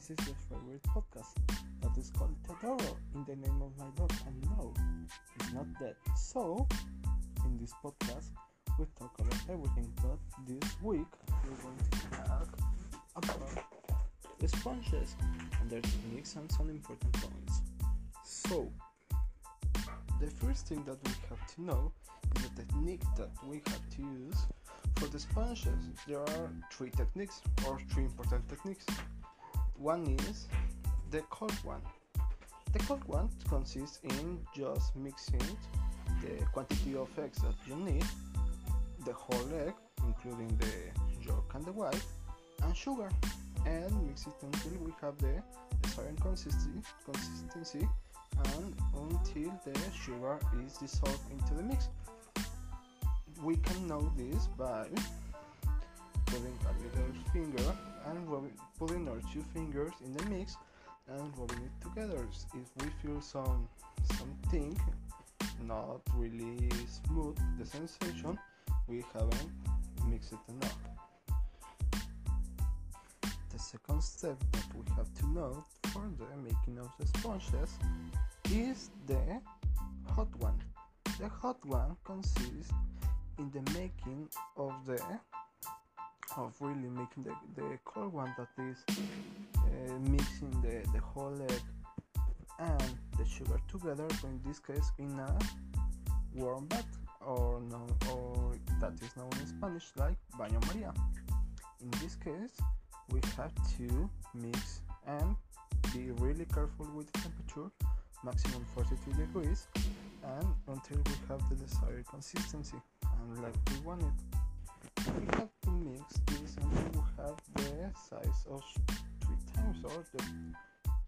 this is your favorite podcast that is called Totoro in the name of my dog. And no, it's not that. So, in this podcast, we talk about everything, but this week we're going to talk about sponges and their techniques and some important points. So, the first thing that we have to know is the technique that we have to use for the sponges. There are three techniques or three important techniques. One is the cold one. The cold one consists in just mixing the quantity of eggs that you need, the whole egg, including the yolk and the white, and sugar, and mix it until we have the desired consistency, consistency and until the sugar is dissolved into the mix. We can know this by putting a little finger and rubbing, putting our two fingers in the mix and rubbing it together. If we feel some something not really smooth, the sensation, we haven't mixed it enough. The second step that we have to know for the making of the sponges is the hot one. The hot one consists in the making of the of really making the, the cold one that is uh, mixing the, the whole egg and the sugar together so in this case in a warm bath or no, or that is known in Spanish like baño Maria. In this case we have to mix and be really careful with the temperature maximum 42 degrees and until we have the desired consistency and like we want it we have this until we have the size of three times or the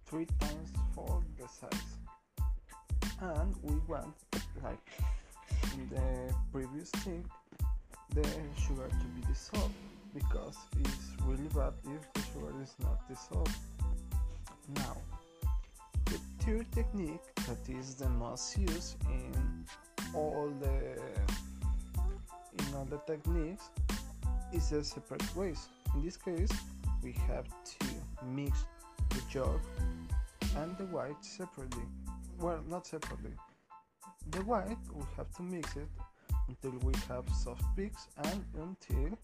three times for the size. And we want like in the previous thing the sugar to be dissolved because it's really bad if the sugar is not dissolved. Now the third technique that is the most used in all the in all the techniques is a separate ways. In this case, we have to mix the yolk and the white separately. Well, not separately. The white we have to mix it until we have soft peaks and until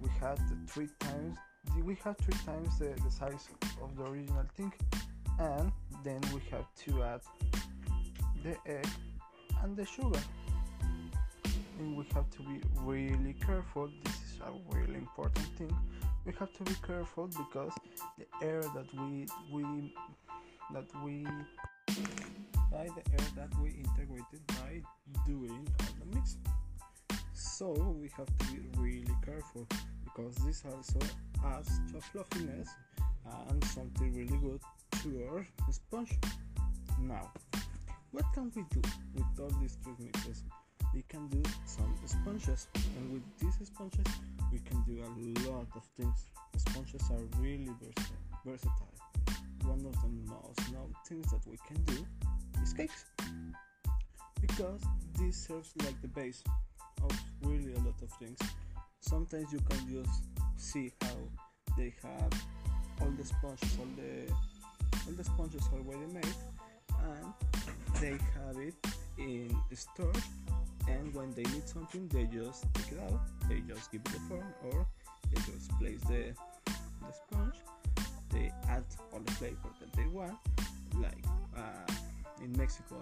we have the three times we have three times the, the size of the original thing and then we have to add the egg and the sugar and we have to be really careful this a really important thing. We have to be careful because the air that we we that we by the air that we integrated by doing all the mix. So we have to be really careful because this also adds to fluffiness and something really good to our sponge. Now what can we do with all these three mixes we can do some sponges and with these sponges we can do a lot of things. Sponges are really versatile. One of the most known things that we can do is cakes. Because this serves like the base of really a lot of things. Sometimes you can just see how they have all the sponges all the all the sponges already made and they have it in the store and when they need something they just take it out. They just give it the form or they just place the the sponge. They add all the flavor that they want like uh, in Mexico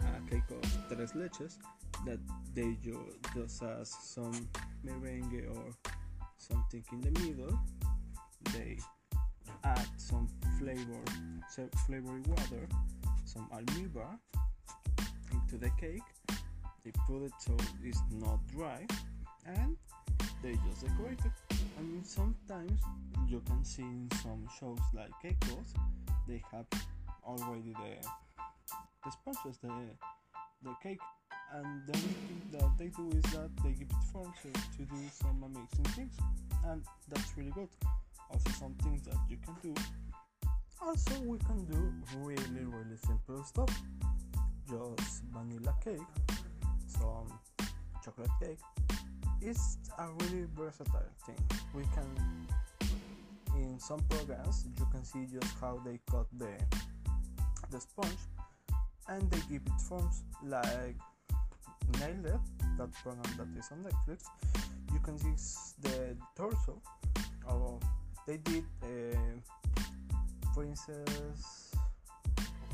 a cake of tres leches that they ju- just add some meringue or something in the middle. They add some flavor flavory water some almíbar into the cake they put it so it's not dry and they just decorate it. I mean sometimes you can see in some shows like Keiko's they have already the the sponges the the cake. And the only thing that they do is that they give it form to, to do some amazing things. And that's really good. Also some things that you can do. Also we can do really really simple stuff. Just vanilla cake some chocolate cake it's a really versatile thing we can in some programs you can see just how they cut the the sponge and they give it forms like Nailed that program that is on Netflix. You can see the torso. Or they did, uh, for instance,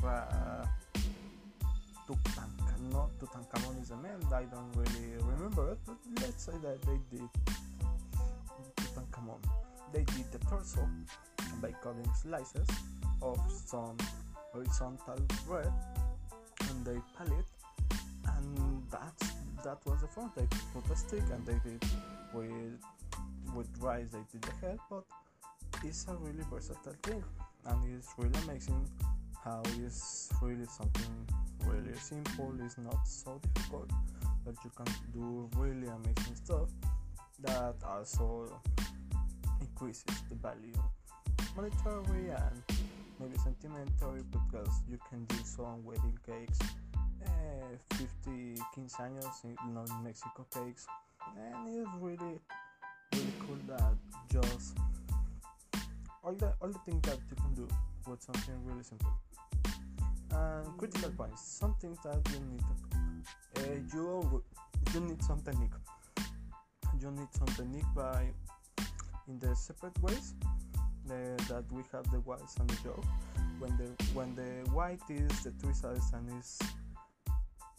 uh, Tutankhamun. Tutankhamun is a man. I don't really remember it, but let's say that they did Tutankhamun. They did the torso by cutting slices of some horizontal bread and they palette and that that was the front they put a stick and they did with with rice they did the head but it's a really versatile thing and it's really amazing how it's really something really simple it's not so difficult but you can do really amazing stuff that also increases the value. Monetary and maybe sentimental because you can do some wedding cakes uh, 50 quinceaños in, you know, Mexico cakes. And it's really really cool that just all the all the things that you can do with something really simple critical points some things that you need to, uh, you you need some technique you need some technique by in the separate ways that we have the whites and the yolk. When the when the white is the three sides and is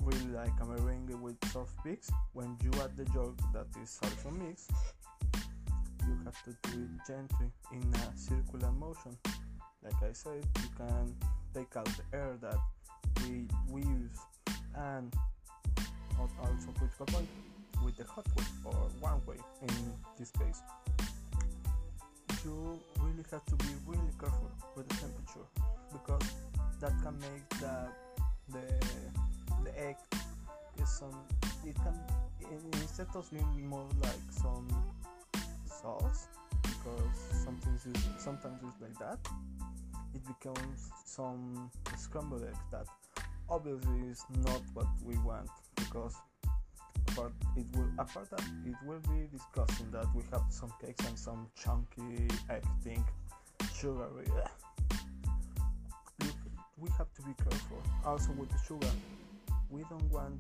really like a meringue with soft peaks, when you add the yolk that is also mixed, you have to do it gently in a circular motion. Like I said, you can take out the air that we we use and also critical point with the hot way or warm way in this case you really have to be really careful with the temperature because that can make the the the egg is some it can instead of being more like some sauce because sometimes it's, sometimes it's like that it becomes some scrambled egg that obviously is not what we want because but it will apart that it will be discussing that we have some cakes and some chunky egg thing sugary. We have to be careful. Also with the sugar we don't want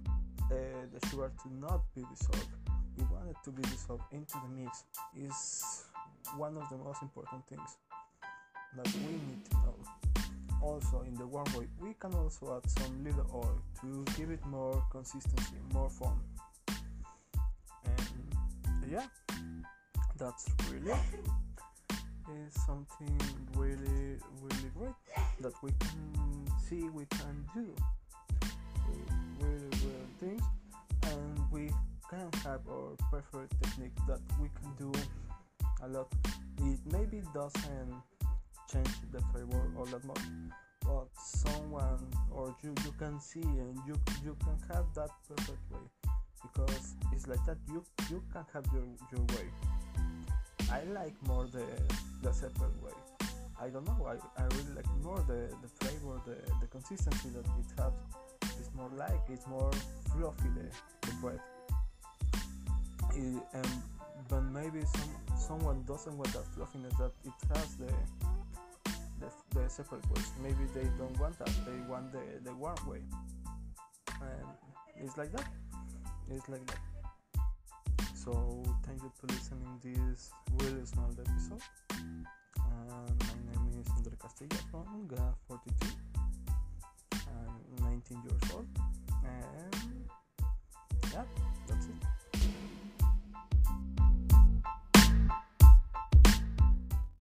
uh, the sugar to not be dissolved. We want it to be dissolved into the mix. Is one of the most important things that we need to know also in the warm way we can also add some little oil to give it more consistency more form And yeah, that's really is something really really great that we can see we can do. Really real things. And we can have our preferred technique that we can do a lot. It maybe doesn't change the flavor all that much but someone or you you can see and you you can have that perfect way. Because it's like that you you can have your your way. I like more the the separate way. I don't know i, I really like more the the flavor the the consistency that it has. It's more like it's more fluffy the, the bread. It, and but maybe some someone doesn't want that fluffiness that it has the the, the second ways. Maybe they don't want that. They want the, the warm way. And it's like that. It's like that. So thank you for listening this really small episode. And my name is Andre Castillo from GA42. I'm 19 years old. And yeah.